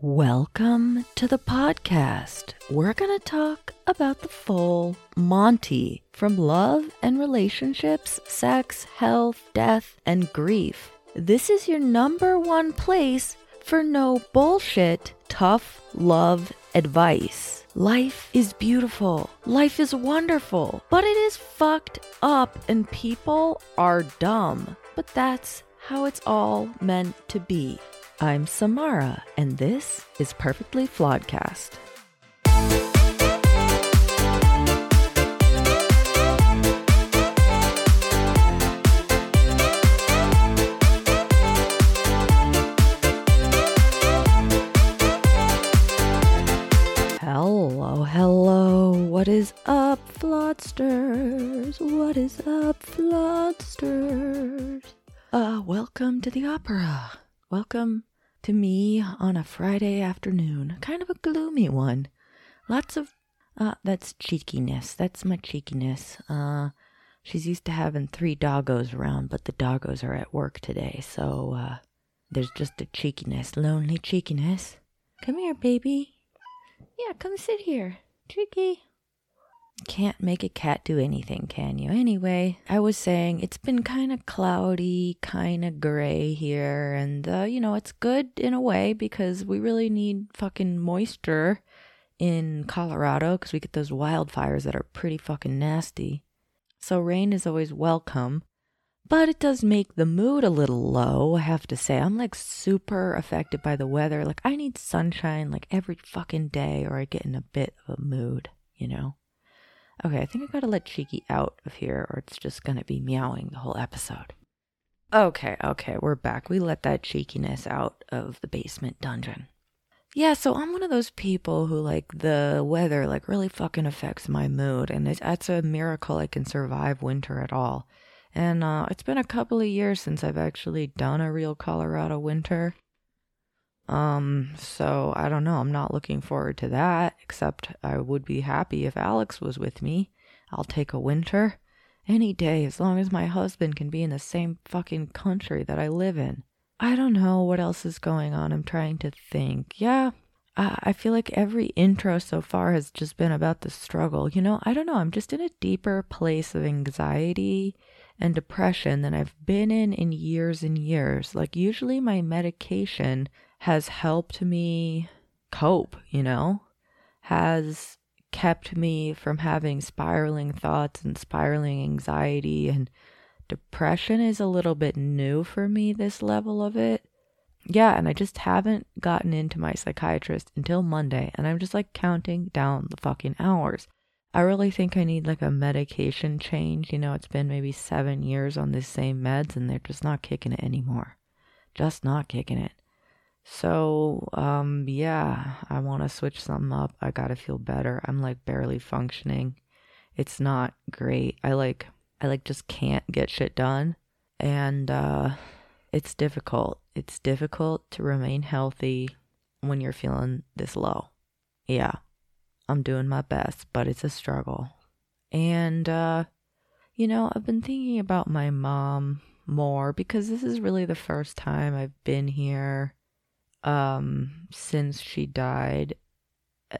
Welcome to the podcast. We're going to talk about the full Monty from love and relationships, sex, health, death, and grief. This is your number one place for no bullshit, tough love advice. Life is beautiful. Life is wonderful. But it is fucked up and people are dumb. But that's how it's all meant to be. I'm Samara, and this is Perfectly Flawedcast. Hello, hello. What is up, Flodsters? What is up, Flodsters? Uh, welcome to the opera. Welcome to me on a Friday afternoon. Kind of a gloomy one. Lots of uh that's cheekiness. That's my cheekiness. Uh she's used to having three doggos around, but the doggos are at work today, so uh there's just a cheekiness, lonely cheekiness. Come here, baby. Yeah, come sit here. Cheeky. Can't make a cat do anything, can you? Anyway, I was saying it's been kind of cloudy, kind of gray here, and uh, you know, it's good in a way because we really need fucking moisture in Colorado because we get those wildfires that are pretty fucking nasty. So rain is always welcome, but it does make the mood a little low, I have to say. I'm like super affected by the weather. Like, I need sunshine like every fucking day, or I get in a bit of a mood, you know? Okay, I think I gotta let Cheeky out of here, or it's just gonna be meowing the whole episode. Okay, okay, we're back. We let that cheekiness out of the basement dungeon. Yeah, so I'm one of those people who like the weather like really fucking affects my mood, and it's, it's a miracle I can survive winter at all. And uh, it's been a couple of years since I've actually done a real Colorado winter. Um, so I don't know. I'm not looking forward to that, except I would be happy if Alex was with me. I'll take a winter any day as long as my husband can be in the same fucking country that I live in. I don't know what else is going on. I'm trying to think. Yeah, I, feel like every intro so far has just been about the struggle. You know, I don't know. I'm just in a deeper place of anxiety and depression than I've been in in years and years. Like, usually my medication has helped me cope, you know, has kept me from having spiraling thoughts and spiraling anxiety and depression is a little bit new for me, this level of it. Yeah, and I just haven't gotten into my psychiatrist until Monday, and I'm just like counting down the fucking hours. I really think I need like a medication change. You know, it's been maybe seven years on the same meds, and they're just not kicking it anymore. Just not kicking it. So, um, yeah, I want to switch something up. I got to feel better. I'm like barely functioning. It's not great. I like, I like just can't get shit done. And, uh, it's difficult. It's difficult to remain healthy when you're feeling this low. Yeah, I'm doing my best, but it's a struggle. And, uh, you know, I've been thinking about my mom more because this is really the first time I've been here um since she died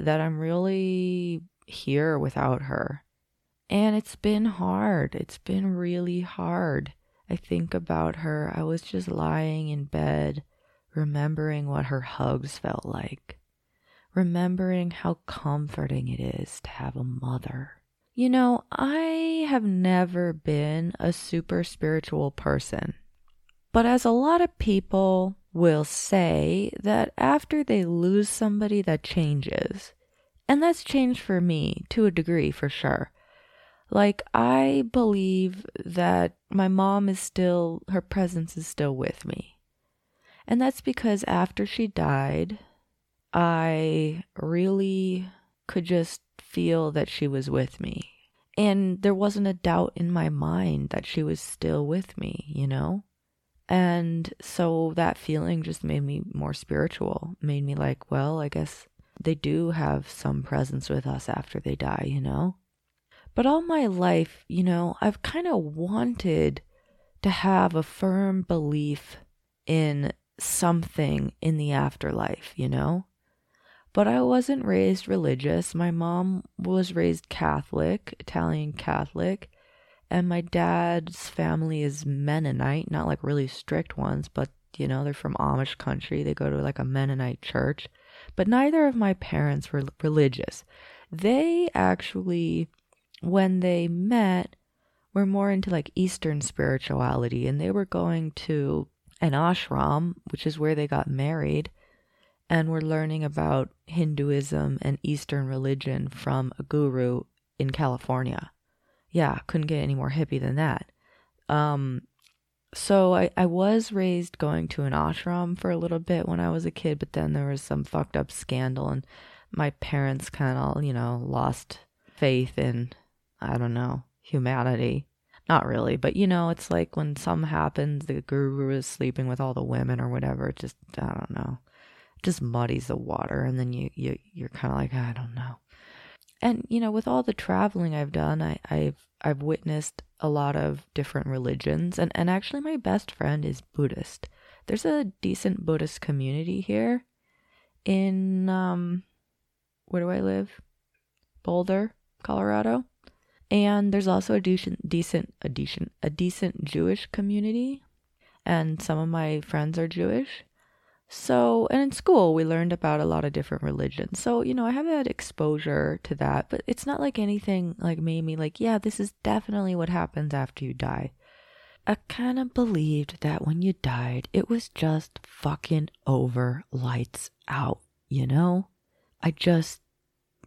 that I'm really here without her. And it's been hard. It's been really hard. I think about her. I was just lying in bed, remembering what her hugs felt like, remembering how comforting it is to have a mother. You know, I have never been a super spiritual person, but as a lot of people will say, that after they lose somebody, that changes. And that's changed for me to a degree, for sure. Like, I believe that my mom is still, her presence is still with me. And that's because after she died, I really could just feel that she was with me. And there wasn't a doubt in my mind that she was still with me, you know? And so that feeling just made me more spiritual, made me like, well, I guess they do have some presence with us after they die, you know? But all my life, you know, I've kind of wanted to have a firm belief in something in the afterlife, you know? But I wasn't raised religious. My mom was raised Catholic, Italian Catholic, and my dad's family is Mennonite, not like really strict ones, but you know, they're from Amish country. They go to like a Mennonite church. But neither of my parents were religious. They actually, when they met, were more into like Eastern spirituality and they were going to an ashram, which is where they got married, and were learning about Hinduism and Eastern religion from a guru in California. Yeah, couldn't get any more hippie than that. Um, so I, I was raised going to an ashram for a little bit when I was a kid, but then there was some fucked up scandal and my parents kind of, you know, lost faith in, I don't know, humanity. Not really, but you know, it's like when something happens, the guru is sleeping with all the women or whatever. Just, I don't know, just muddies the water. And then you, you, you're kind of like, I don't know. And, you know, with all the traveling I've done, I, I've, I've witnessed a lot of different religions. And, and actually, my best friend is Buddhist. There's a decent Buddhist community here in, um, where do I live? Boulder, Colorado. And there's also a decent, decent, a decent, a decent Jewish community, and some of my friends are Jewish. So, and in school we learned about a lot of different religions. So, you know, I have had exposure to that, but it's not like anything like made me like, yeah, this is definitely what happens after you die. I kind of believed that when you died, it was just fucking over, lights out, you know? I just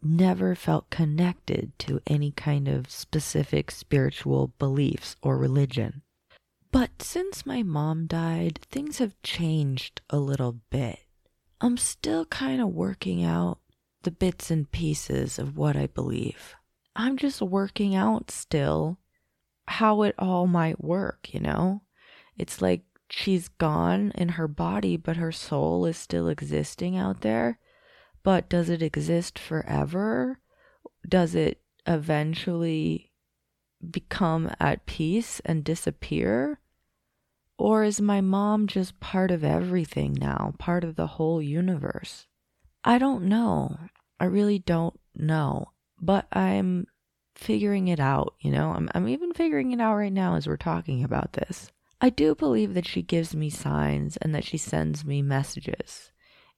never felt connected to any kind of specific spiritual beliefs or religion. But since my mom died, things have changed a little bit. I'm still kind of working out the bits and pieces of what I believe. I'm just working out still how it all might work, you know? It's like she's gone in her body, but her soul is still existing out there. But does it exist forever? Does it eventually become at peace and disappear? Or is my mom just part of everything now, part of the whole universe? I don't know. I really don't know. But I'm figuring it out, you know? I'm, I'm even figuring it out right now as we're talking about this. I do believe that she gives me signs and that she sends me messages.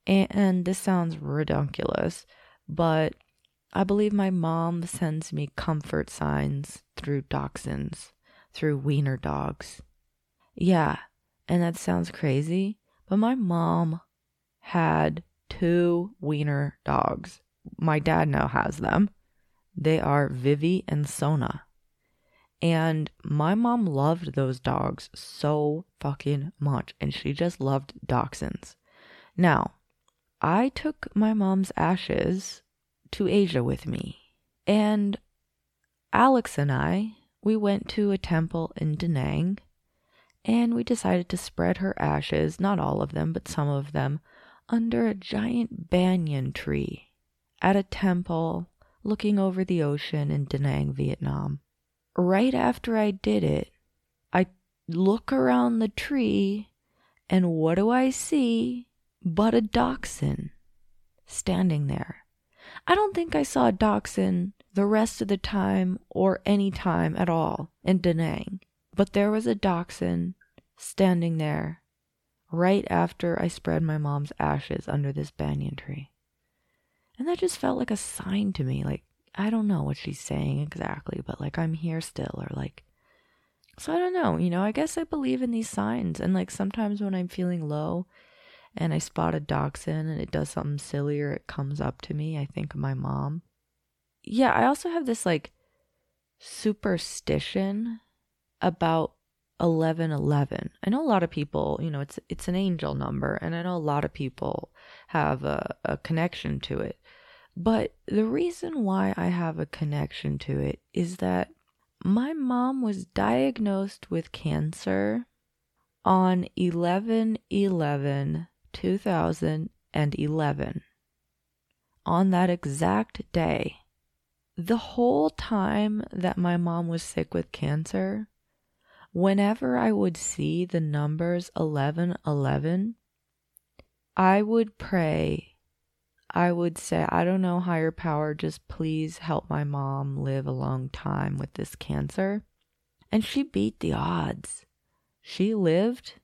And this sounds ridiculous, but I believe my mom sends me comfort signs through dachshunds, through wiener dogs. Yeah, and that sounds crazy, but my mom had two wiener dogs. My dad now has them. They are Vivi and Sona. And my mom loved those dogs so fucking much, and she just loved dachshunds. Now, I took my mom's ashes to Asia with me. And Alex and I, we went to a temple in Da Nang and we decided to spread her ashes, not all of them, but some of them, under a giant banyan tree at a temple looking over the ocean in Da Nang, Vietnam. Right after I did it, I look around the tree and what do I see? but a dachshund standing there. I don't think I saw a dachshund the rest of the time or any time at all in Da Nang, but there was a dachshund standing there right after I spread my mom's ashes under this banyan tree. And that just felt like a sign to me. Like, I don't know what she's saying exactly, but like, I'm here still, or like, so I don't know. You know, I guess I believe in these signs. And like, sometimes when I'm feeling low and I spot a dachshund and it does something silly or it comes up to me, I think of my mom. Yeah, I also have this like superstition about 1111. I know a lot of people, you know, it's it's an angel number and I know a lot of people have a, a connection to it. But the reason why I have a connection to it is that my mom was diagnosed with cancer on 11 11 2011. On that exact day, the whole time that my mom was sick with cancer, whenever I would see the numbers 1111, I would pray, I would say, I don't know, higher power, just please help my mom live a long time with this cancer. And she beat the odds. She lived,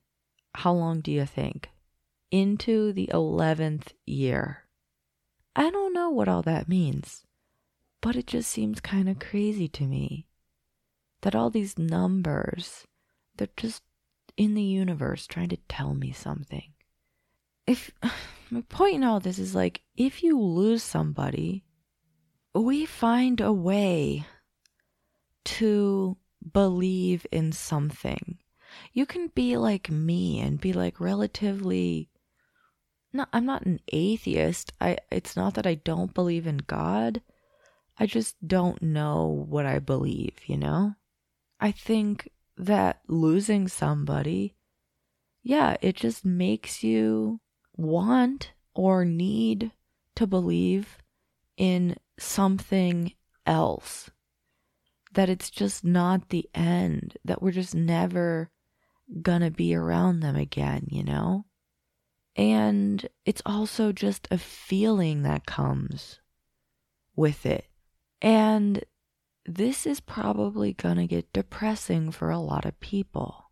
how long do you think? Into the 11th year. I don't know what all that means, but it just seems kind of crazy to me that all these numbers, they're just in the universe trying to tell me something. If my point in all this is like, if you lose somebody, we find a way to believe in something. You can be like me and be like relatively no I'm not an atheist. I it's not that I don't believe in God. I just don't know what I believe, you know? I think that losing somebody yeah, it just makes you want or need to believe in something else. That it's just not the end, that we're just never gonna be around them again, you know? And it's also just a feeling that comes with it. And this is probably gonna get depressing for a lot of people.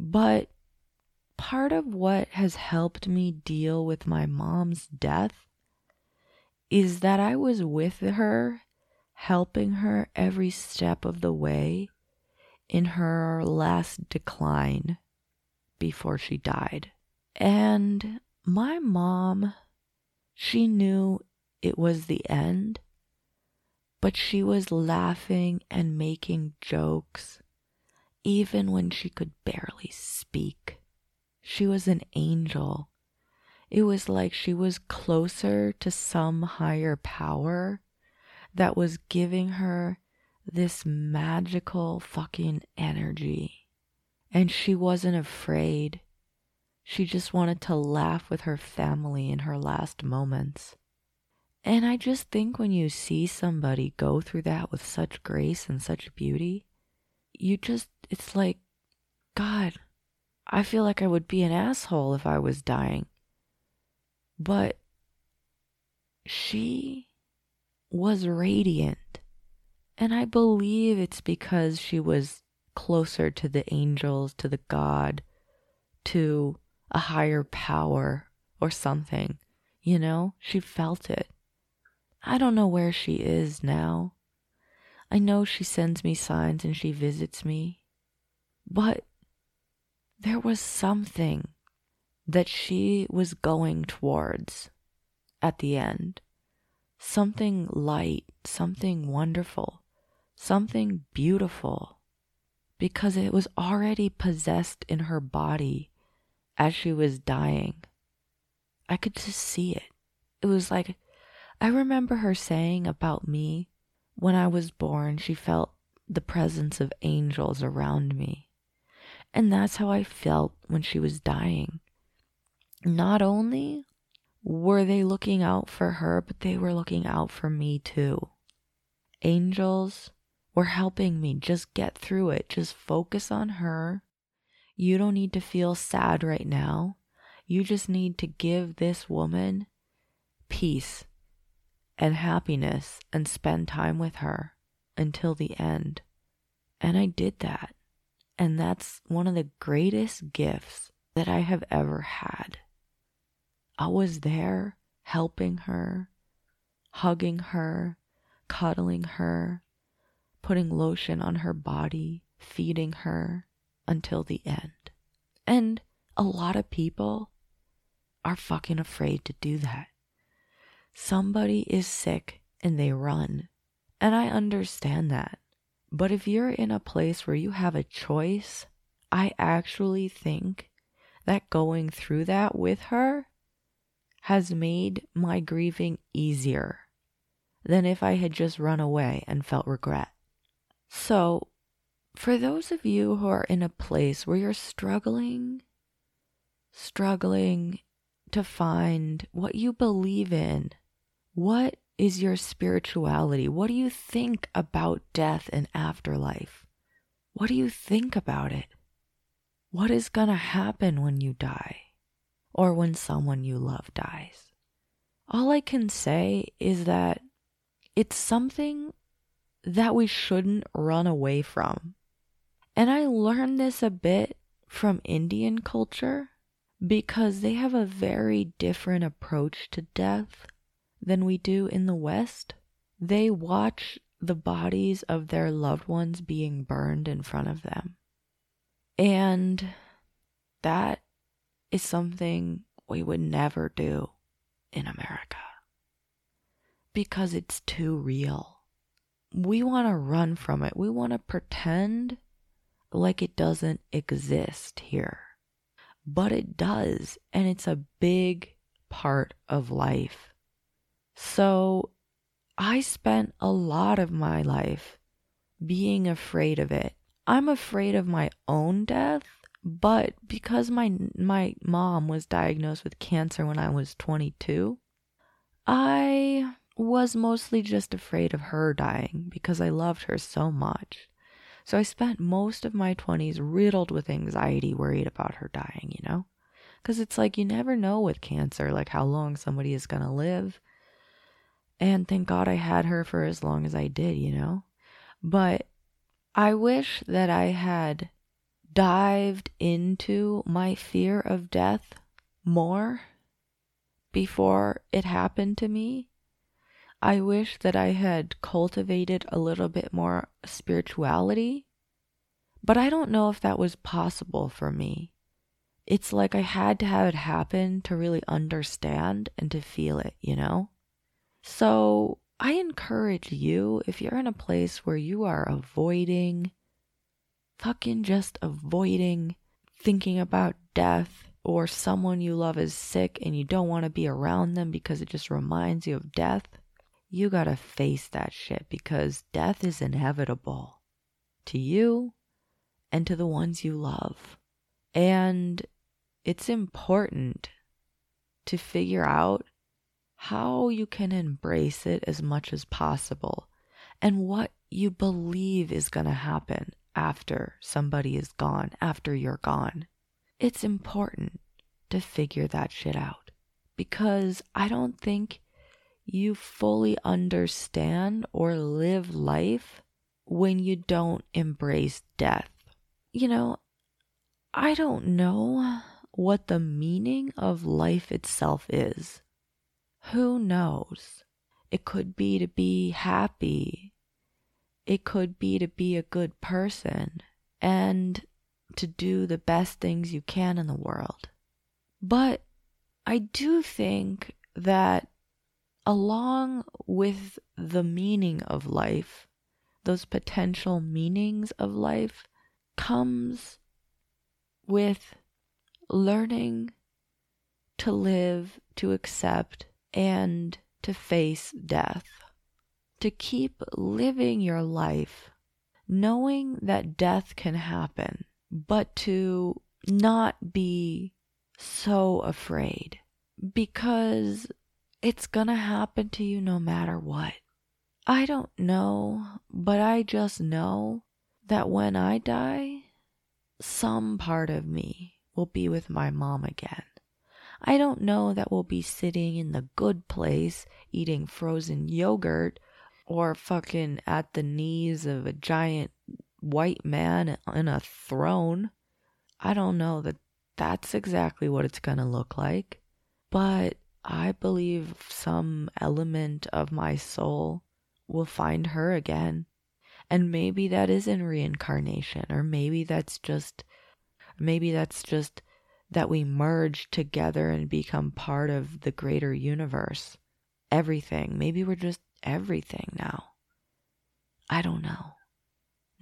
But part of what has helped me deal with my mom's death is that I was with her, helping her every step of the way in her last decline before she died. And my mom, she knew it was the end, but she was laughing and making jokes even when she could barely speak. She was an angel. It was like she was closer to some higher power that was giving her this magical fucking energy. And she wasn't afraid. She just wanted to laugh with her family in her last moments. And I just think when you see somebody go through that with such grace and such beauty, you just, it's like, God, I feel like I would be an asshole if I was dying. But she was radiant. And I believe it's because she was closer to the angels, to the God, to a higher power or something. You know, she felt it. I don't know where she is now. I know she sends me signs and she visits me. But there was something that she was going towards at the end. Something light, something wonderful, something beautiful, because it was already possessed in her body as she was dying. I could just see it. It was like, I remember her saying about me when I was born, she felt the presence of angels around me. And that's how I felt when she was dying. Not only were they looking out for her, but they were looking out for me too. Angels were helping me just get through it. Just focus on her. You don't need to feel sad right now. You just need to give this woman peace and happiness and spend time with her until the end. And I did that. And that's one of the greatest gifts that I have ever had. I was there helping her, hugging her, cuddling her, putting lotion on her body, feeding her until the end. And a lot of people are fucking afraid to do that. Somebody is sick and they run. And I understand that. But if you're in a place where you have a choice, I actually think that going through that with her has made my grieving easier than if I had just run away and felt regret. So, for those of you who are in a place where you're struggling, struggling to find what you believe in, what is your spirituality? What do you think about death and afterlife? What do you think about it? What is going to happen when you die or when someone you love dies? all I can say is that it's something that we shouldn't run away from. And I learned this a bit from Indian culture because they have a very different approach to death than we do in the West. They watch the bodies of their loved ones being burned in front of them. And that is something we would never do in America because it's too real. We want to run from it. We want to pretend like it doesn't exist here. But it does, and it's a big part of life. So I spent a lot of my life being afraid of it. I'm afraid of my own death, but because my my mom was diagnosed with cancer when I was 22, I was mostly just afraid of her dying because I loved her so much. So I spent most of my 20s riddled with anxiety, worried about her dying, you know? Because it's like you never know with cancer, like how long somebody is going to live. And thank God I had her for as long as I did, you know? But I wish that I had dived into my fear of death more before it happened to me. I wish that I had cultivated a little bit more spirituality, but I don't know if that was possible for me. It's like I had to have it happen to really understand and to feel it, you know? So I encourage you, if you're in a place where you are avoiding, fucking just avoiding thinking about death or someone you love is sick and you don't want to be around them because it just reminds you of death, you gotta face that shit because death is inevitable to you and to the ones you love. And it's important to figure out how you can embrace it as much as possible and what you believe is going to happen after somebody is gone, after you're gone. It's important to figure that shit out because I don't think you fully understand or live life when you don't embrace death. You know, I don't know what the meaning of life itself is. Who knows? It could be to be happy. It could be to be a good person and to do the best things you can in the world. But I do think that along with the meaning of life, those potential meanings of life, comes with learning to live, to accept, and to face death. To keep living your life knowing that death can happen, but to not be so afraid because it's gonna happen to you no matter what. I don't know, but I just know that when I die, some part of me will be with my mom again. I don't know that we'll be sitting in the good place eating frozen yogurt or fucking at the knees of a giant white man in a throne. I don't know that that's exactly what it's going to look like. But I believe some element of my soul will find her again. And maybe that is in reincarnation, or maybe that's just, maybe that's just that we merge together and become part of the greater universe. Everything. Maybe we're just everything now. I don't know.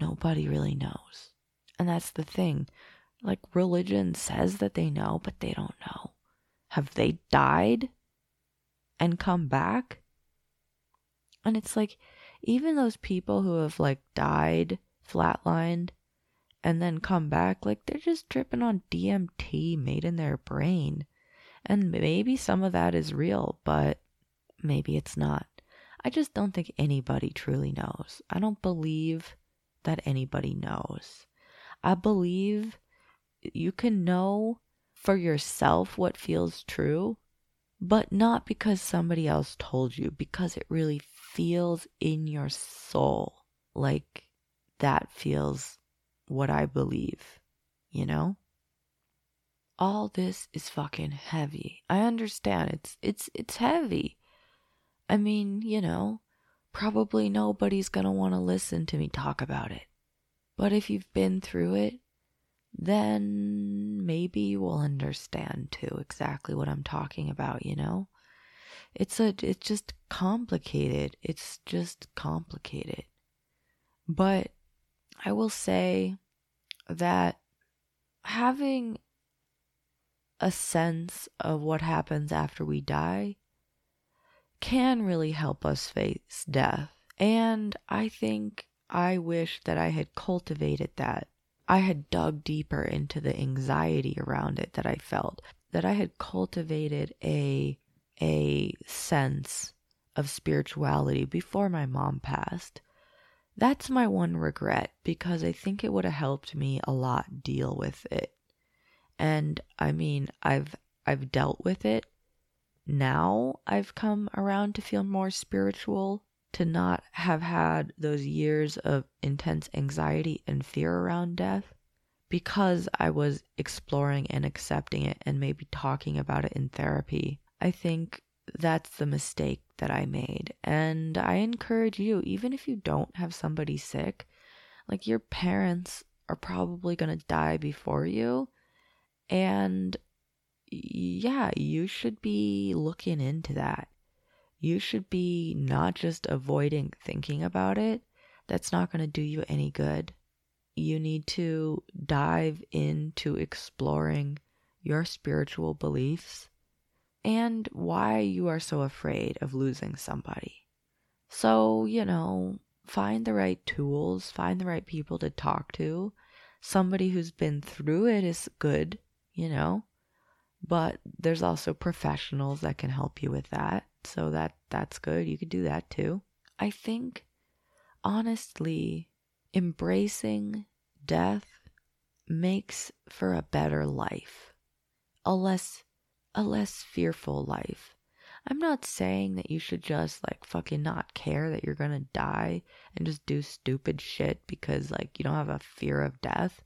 Nobody really knows. And that's the thing. Like, religion says that they know, but they don't know. Have they died and come back? And it's like, even those people who have like died, flatlined, and then come back, like they're just tripping on DMT made in their brain. And maybe some of that is real, but maybe it's not. I just don't think anybody truly knows. I don't believe that anybody knows. I believe you can know for yourself what feels true, but not because somebody else told you, because it really feels in your soul like that feels what I believe, you know? All this is fucking heavy. I understand it's it's it's heavy. I mean, you know, probably nobody's going to want to listen to me talk about it. But if you've been through it, then maybe you will understand too exactly what I'm talking about, you know? It's a it's just complicated. It's just complicated. But I will say that having a sense of what happens after we die can really help us face death. And I think I wish that I had cultivated that. I had dug deeper into the anxiety around it that I felt, that I had cultivated a a sense of spirituality before my mom passed. That's my one regret because I think it would have helped me a lot deal with it. And I mean, I've I've dealt with it. Now I've come around to feel more spiritual, to not have had those years of intense anxiety and fear around death because I was exploring and accepting it and maybe talking about it in therapy. I think that's the mistake that I made. And I encourage you, even if you don't have somebody sick, like your parents are probably going to die before you. And yeah, you should be looking into that. You should be not just avoiding thinking about it. That's not going to do you any good. You need to dive into exploring your spiritual beliefs and why you are so afraid of losing somebody. So, you know, find the right tools, find the right people to talk to. Somebody who's been through it is good, you know, but there's also professionals that can help you with that. So that that's good. You could do that too. I think honestly, embracing death makes for a better life. A less a less fearful life. I'm not saying that you should just like fucking not care that you're gonna die and just do stupid shit because like you don't have a fear of death.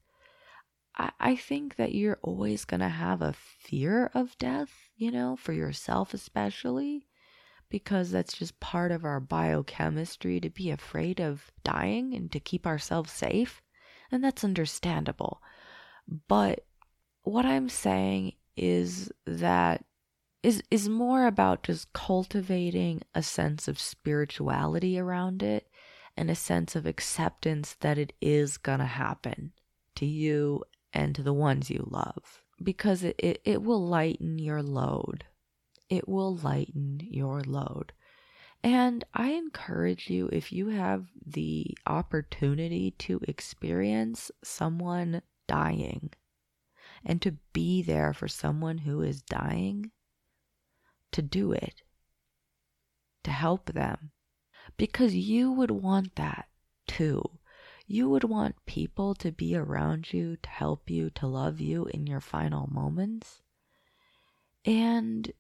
I, I think that you're always gonna have a fear of death, you know, for yourself especially, because that's just part of our biochemistry to be afraid of dying and to keep ourselves safe. And that's understandable. But what I'm saying is that is is more about just cultivating a sense of spirituality around it and a sense of acceptance that it is gonna happen to you and to the ones you love because it, it, it will lighten your load it will lighten your load and i encourage you if you have the opportunity to experience someone dying and to be there for someone who is dying, to do it, to help them. Because you would want that too. You would want people to be around you, to help you, to love you in your final moments. And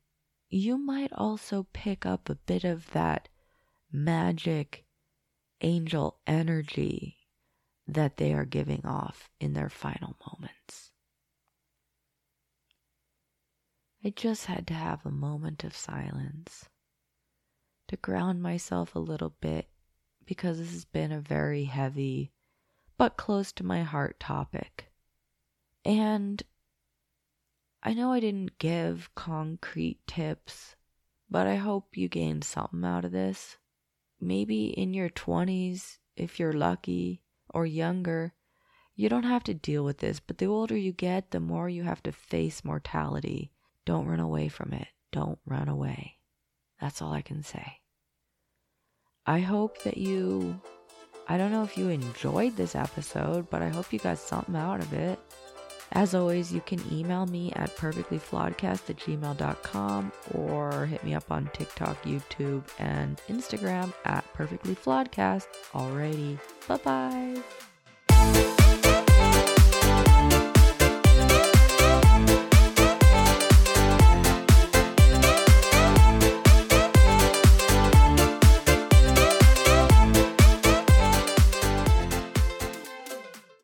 you might also pick up a bit of that magic angel energy that they are giving off in their final moments. I just had to have a moment of silence to ground myself a little bit because this has been a very heavy but close to my heart topic. And I know I didn't give concrete tips, but I hope you gained something out of this. Maybe in your 20s, if you're lucky, or younger, you don't have to deal with this, but the older you get, the more you have to face mortality don't run away from it. Don't run away. That's all I can say. I hope that you, I don't know if you enjoyed this episode, but I hope you got something out of it. As always, you can email me at perfectlyflawedcast at gmail.com or hit me up on TikTok, YouTube, and Instagram at perfectlyflawedcast. Alrighty, bye bye.